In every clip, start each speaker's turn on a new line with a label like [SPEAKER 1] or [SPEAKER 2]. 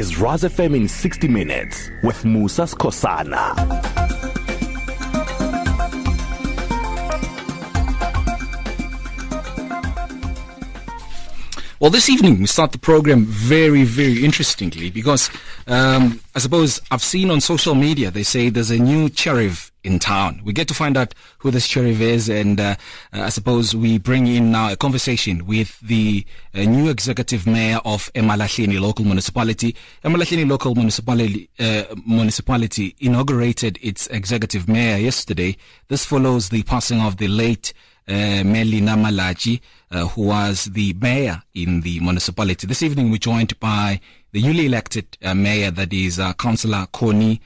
[SPEAKER 1] is Rise FM in 60 minutes with Musa Skosana.
[SPEAKER 2] Well, this evening we start the program very, very interestingly because um, I suppose I've seen on social media they say there's a new sheriff in town. We get to find out who this sheriff is, and uh, uh, I suppose we bring in now a conversation with the uh, new executive mayor of Emalahleni local municipality. Emalahleni local municipality uh, municipality inaugurated its executive mayor yesterday. This follows the passing of the late uh, Melina Malatjie, uh, who was the mayor in the municipality. This evening, we're joined by the newly elected uh, mayor, that is Councillor Connie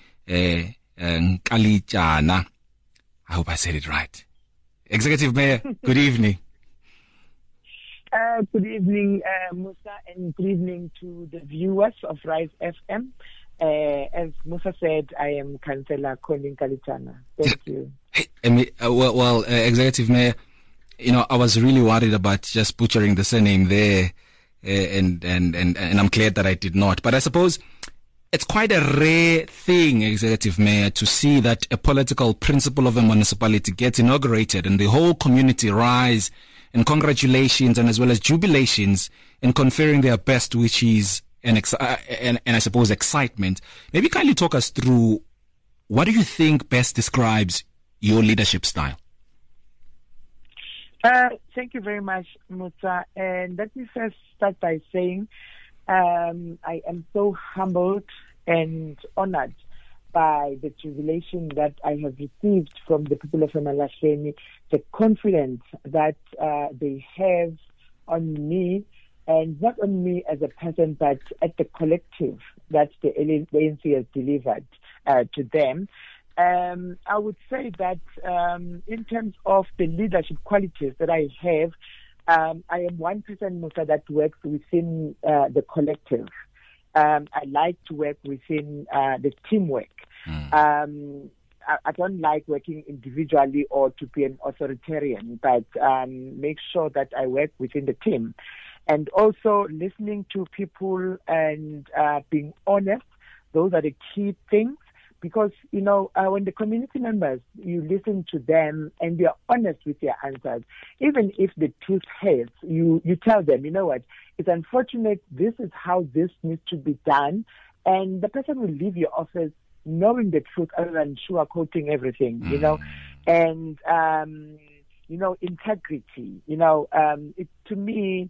[SPEAKER 2] Nkalitshana. I hope I said it right. Executive Mayor, good evening.
[SPEAKER 3] Uh, good evening, uh, Musa, and good evening to the viewers of Rise FM. Uh, as Musa said, I am Councillor Connie Nkalitshana. Thank you.
[SPEAKER 2] Hey, uh, well, well uh, Executive Mayor, you know, I was really worried about just butchering the surname there, uh, and, and, and, and I'm glad that I did not. But I suppose it's quite a rare thing, Executive Mayor, to see that a political principle of a municipality gets inaugurated and the whole community rise in congratulations and as well as jubilations in conferring their best wishes and, ex- uh, and, and I suppose excitement. Maybe kindly talk us through what do you think best describes your leadership style?
[SPEAKER 3] Uh, thank you very much, Musa. And let me first start by saying um, I am so humbled and honored by the jubilation that I have received from the people of Emalahleni, the confidence that uh, they have on me, and not on me as a person, but at the collective that the ANC has delivered uh, to them. Um, I would say that um, in terms of the leadership qualities that I have, um, I am one person Musa, that works within uh, the collective. Um, I like to work within uh, the teamwork. Mm. Um, I, I, don't like working individually or to be an authoritarian, but um, make sure that I work within the team. And also listening to people and uh, being honest. Those are the key things because you know uh, when the community members you listen to them and you're honest with your answers even if the truth hurts you you tell them you know what it's unfortunate this is how this needs to be done and the person will leave your office knowing the truth other than sugarcoating everything mm. you know mm. and um you know integrity you know um it to me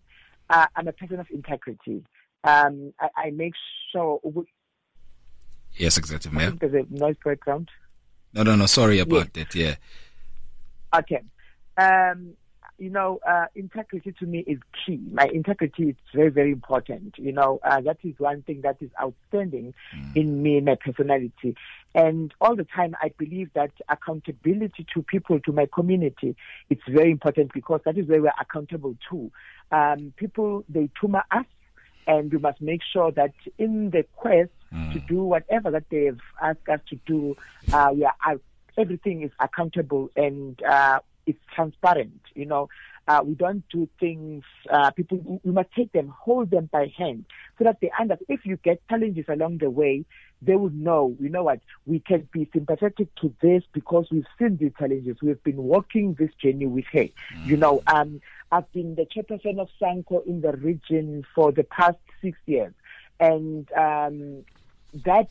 [SPEAKER 3] uh, i'm a person of integrity um I, I make sure
[SPEAKER 2] Yes, Executive Mayor.
[SPEAKER 3] There's a noise background.
[SPEAKER 2] No, no, no. Sorry about yes. that. Yeah.
[SPEAKER 3] Okay. Um, you know, uh, integrity to me is key. My integrity is very, very important. You know, uh, that is one thing that is outstanding mm. in me, my personality. And all the time, I believe that accountability to people, to my community, it's very important because that is where we're accountable to. Um, people, they tumor us and we must make sure that in the quest mm. to do whatever that they've asked us to do, uh, we are uh, everything is accountable and uh, it's transparent. You know, uh, we don't do things. Uh, people, we must take them, hold them by hand, so that they understand. If you get challenges along the way, they would know. You know what? We can be sympathetic to this because we've seen these challenges. We've been walking this journey with her. Mm. You know, um, I've been the chairperson of SANCO in the region for the past six years, and um, that,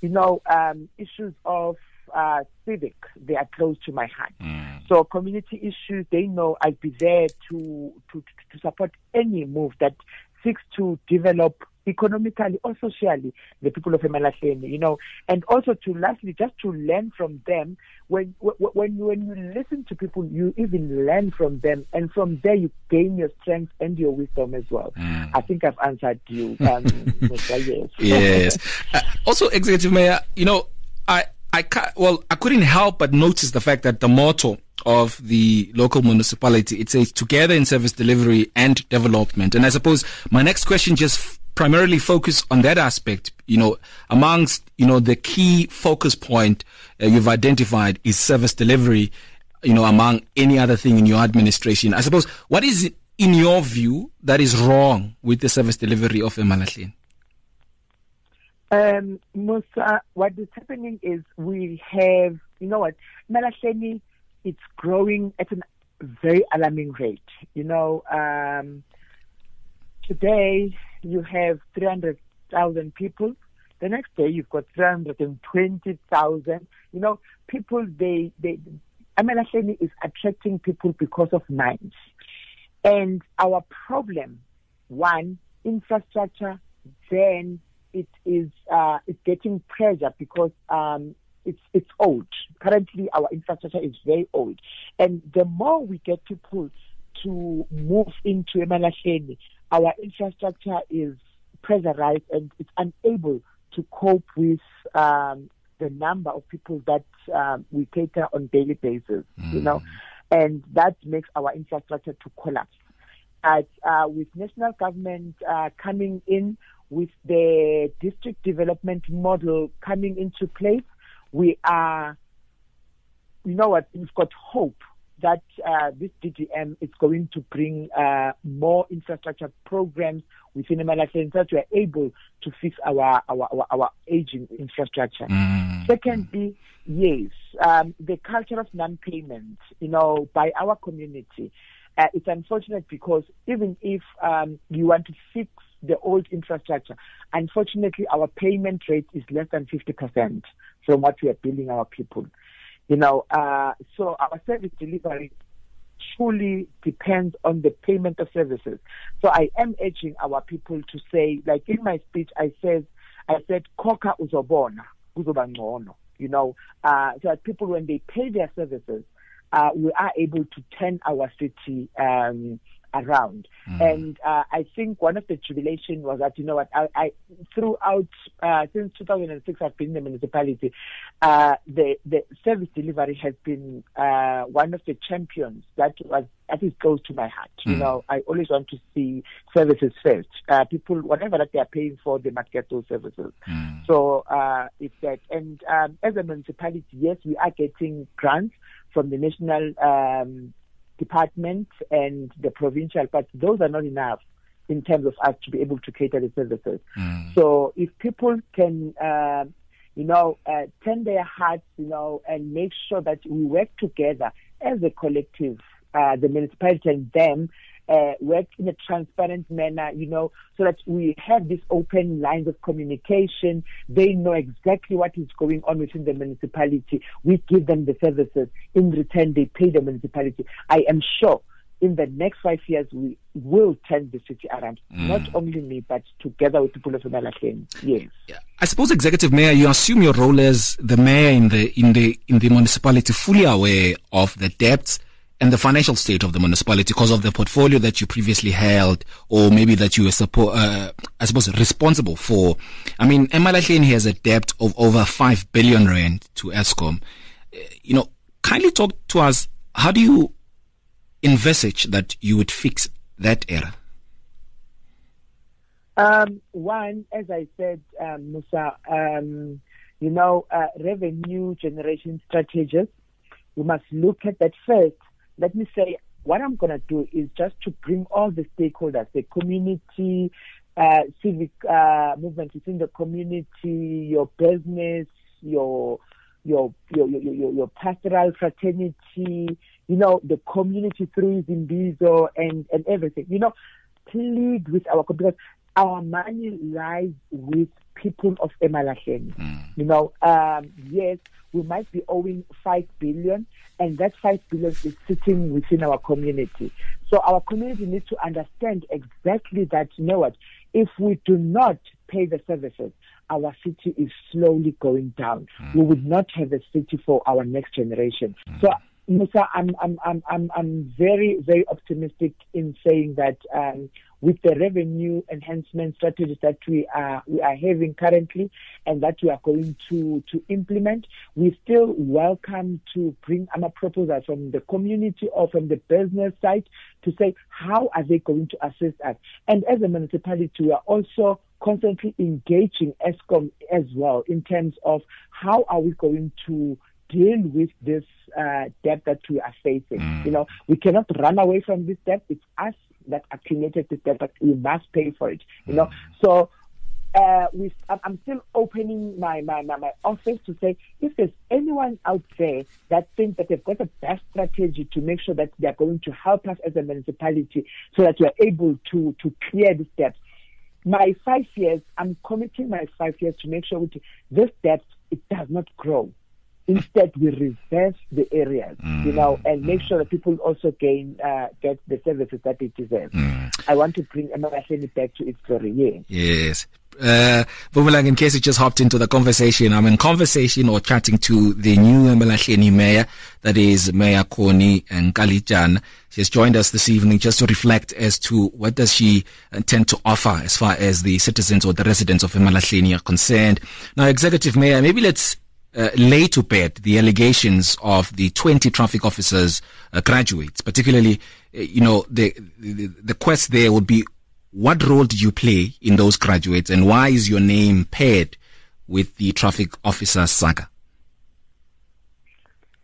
[SPEAKER 3] you know, um, issues of uh, civic, they are close to my heart. Mm. So community issues, they know I'll be there to, to, to support any move that seeks to develop economically or socially the people of Emalahleni, you know, and also to lastly just to learn from them. When when when you listen to people, you even learn from them, and from there you gain your strength and your wisdom as well. Mm. I think I've answered you. Um,
[SPEAKER 2] yes. yes. Uh, also, Executive Mayor, you know, I. I can't, well, I couldn't help but notice the fact that the motto of the local municipality, it says together in service delivery and development. And I suppose my next question just primarily focus on that aspect. You know, amongst you know the key focus point uh, you've identified is service delivery. You know, among any other thing in your administration, I suppose what is in your view that is wrong with the service delivery of Emalahleni?
[SPEAKER 3] Um, Musa, what is happening is we have, you know what, Malahleni, it's growing at a very alarming rate. You know, um, today you have 300,000 people. The next day you've got 320,000. You know, people, they, they, Amalahleni is attracting people because of minds. And our problem, one, infrastructure, then it is uh, it's getting pressure because um, it's it's old. Currently, our infrastructure is very old, and the more we get people to move into Emalahleni, our infrastructure is pressurized and it's unable to cope with um, the number of people that um, we cater on daily basis. Mm. You know, mm. and that makes our infrastructure to collapse. But uh, with national government uh, coming in with the district development model coming into place, we are, you know what, we've got hope that uh, this DDM is going to bring uh, more infrastructure programs within so that we are able to fix our, our, our, our aging infrastructure. Mm. Secondly, yes, um, the culture of non-payment, you know, by our community. Uh, it's unfortunate because even if um, you want to fix the old infrastructure. Unfortunately, our payment rate is less than 50% from what we are billing our people. You know, uh, so our service delivery truly depends on the payment of services. So I am urging our people to say, like in my speech, I said, I said, koka uzobona, uzobangcono. You know, uh, so that people, when they pay their services, uh, we are able to turn our city um, around. Mm. And uh, I think one of the jubilation was that, you know what, I, I throughout, uh, since 2006, I've been in the municipality, uh, the, the service delivery has been uh, one of the champions that was that is close to my heart. Mm. You know, I always want to see services first. Uh, people, whatever that they are paying for, they must get those services. Mm. So uh, it's that. And um, as a municipality, yes, we are getting grants from the national um, department and the provincial, but those are not enough in terms of us to be able to cater the services. Mm. So if people can, uh, you know, uh, turn their hearts, you know, and make sure that we work together as a collective, uh, the municipality and them, uh, work in a transparent manner, you know, so that we have these open lines of communication. They know exactly what is going on within the municipality. We give them the services. In return, they pay the municipality. I am sure in the next five years, we will turn the city around. Mm. Not only me, but together with the people of Emalahleni. Yes.
[SPEAKER 2] I suppose, executive mayor, you assume your role as the mayor in the in the in the municipality, fully aware of the debts and the financial state of the municipality because of the portfolio that you previously held or maybe that you were uh, I suppose responsible for. I mean, Emalahleni has a debt of over 5 billion rand to Eskom. Uh, you know, kindly talk to us. How do you envisage that you would fix that error?
[SPEAKER 3] Um, one, as I said, um, Musa, um, you know, uh, revenue generation strategies, we must look at that first let me say what I'm going to do is just to bring all the stakeholders, the community, uh, civic uh, movement within the community, your business, your your your your, your, your pastoral fraternity, you know, the community through Zimbizo and and everything. You know, plead with our because our money lies with people of Emalahleni. Mm. You know, um, yes, we might be owing five billion, and that five billion is sitting within our community. So our community needs to understand exactly that. You know what? If we do not pay the services, our city is slowly going down. Mm. We would not have a city for our next generation. Mm. So Musa, I'm, I'm, I'm, I'm, I'm very, very optimistic in saying that um, with the revenue enhancement strategies that we are we are having currently and that we are going to to implement, we still welcome to bring our proposals from the community or from the business side to say how are they going to assist us. And as a municipality, we are also constantly engaging Eskom as well in terms of how are we going to deal with this uh, debt that we are facing. Mm. You know, we cannot run away from this debt. It's us that accumulated this debt, but we must pay for it. You know, mm. so uh, with, I'm still opening my, my, my, my, office to say if there's anyone out there that thinks that they've got a best strategy to make sure that they're going to help us as a municipality so that we're able to, to clear this debt. My five years, I'm committing my five years to make sure with this debt, it does not grow. Instead, we reverse the areas, mm, you know, and make sure that people also gain uh, get the services that they deserve. Mm. I want to bring Emalahleni back to its glory. Yes.
[SPEAKER 2] Yes. Uh, in case you just hopped into the conversation, I'm in conversation or chatting to the new Emalahleni mayor, that is Mayor Connie and Kalijan. She has joined us this evening just to reflect as to what does she intend to offer as far as the citizens or the residents of Emalahleni are concerned. Now, Executive Mayor, maybe let's uh, lay to bed the allegations of the 20 traffic officers uh, graduates, particularly, uh, you know, the, the, the quest there would be what role did you play in those graduates and why is your name paired with the traffic officer saga?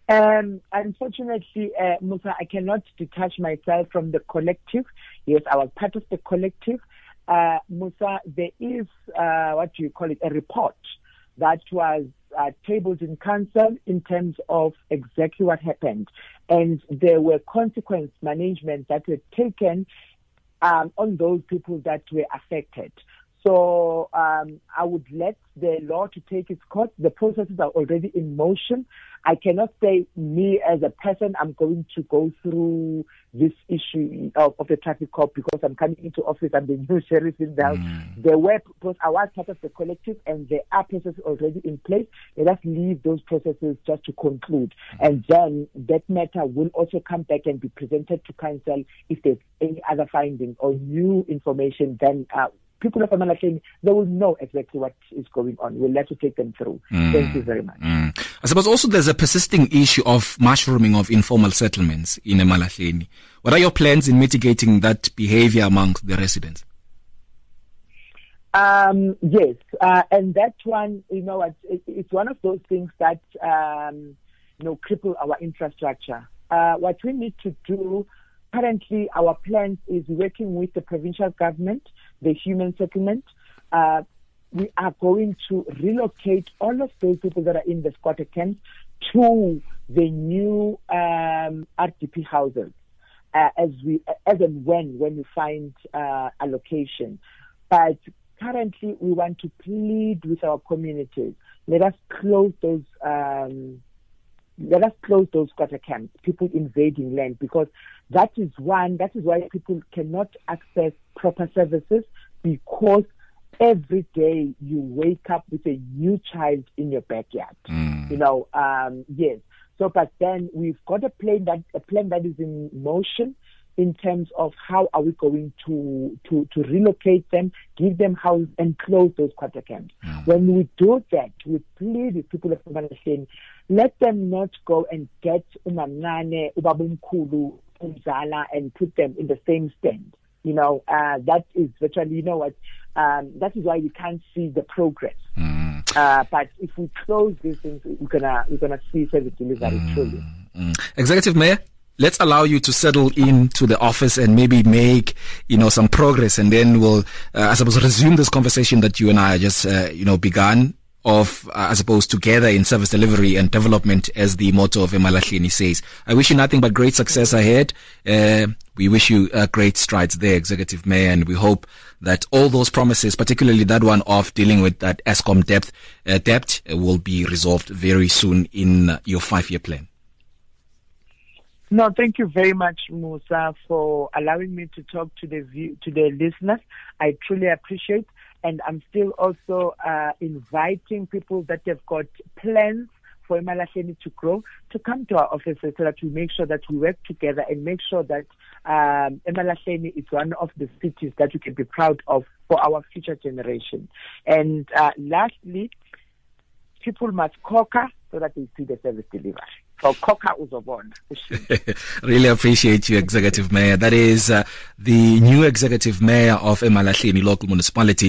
[SPEAKER 3] Um, unfortunately, uh, Musa, I cannot detach myself from the collective. Yes, I was part of the collective. Uh, Musa, there is, uh, what do you call it, a report that was uh, tabled in council in terms of exactly what happened. And there were consequence management that were taken um, on those people that were affected. So um, I would let the law to take its course. The processes are already in motion. I cannot say me as a person I'm going to go through this issue of, of the traffic cop because I'm coming into office. I'm the new sheriff in the house. Mm. There were because I was part of the collective and there are processes already in place. Let us leave those processes just to conclude, mm. and then that matter will also come back and be presented to council if there's any other findings or new information. Then. Uh, people of Emalahleni, they will know exactly what is going on. We'll have to take them through. Mm. Thank you very much. Mm.
[SPEAKER 2] I suppose also there's a persisting issue of mushrooming of informal settlements in Emalahleni. What are your plans in mitigating that behavior amongst the residents?
[SPEAKER 3] Um, yes, uh, and that one, you know, it's, it's one of those things that, um, you know, cripple our infrastructure. Uh, what we need to do currently, our plan is working with the provincial government the human settlement. Uh, we are going to relocate all of those people that are in the squatter camps to the new um, RDP houses uh, as we as and when when we find uh, allocation. But currently, we want to plead with our communities. Let us close those. Um, let us close those squatter camps, people invading land, because that is one, that is why people cannot access proper services because every day you wake up with a new child in your backyard. Mm. You know, um, yes. So, but then we've got a plan that a plan that is in motion in terms of how are we going to to, to relocate them, give them house, and close those quarter camps. Mm. When we do that, we plead with people of Emalahleni, let them not go and get umamnane, ubabumkulu, umzala, and put them in the same stand. You know, uh, that is virtually, you know what, um, that is why we can't see the progress. Mm. Uh, but if we close these things, we're gonna we're gonna see service delivery mm. truly.
[SPEAKER 2] Mm. Executive Mayor let's allow you to settle into the office and maybe make you know some progress and then we'll uh, i suppose resume this conversation that you and i just uh, you know began of, uh, I suppose, together in service delivery and development, as the motto of Emalahleni says. I wish you nothing but great success ahead. Uh, we wish you uh, great strides there, Executive Mayor, and we hope that all those promises, particularly that one of dealing with that Eskom debt, uh, debt will be resolved very soon in your five-year plan.
[SPEAKER 3] No, thank you very much, Musa, for allowing me to talk to the view, to the listeners. I truly appreciate and I'm still also uh, inviting people that have got plans for Emalahleni to grow to come to our offices so that we make sure that we work together and make sure that um, is one of the cities that we can be proud of for our future generation. And uh, lastly, people must conquer so that they see the service delivery.
[SPEAKER 2] Really appreciate you, Executive Mayor. That is uh, the new Executive Mayor of Emalahleni Local Municipality.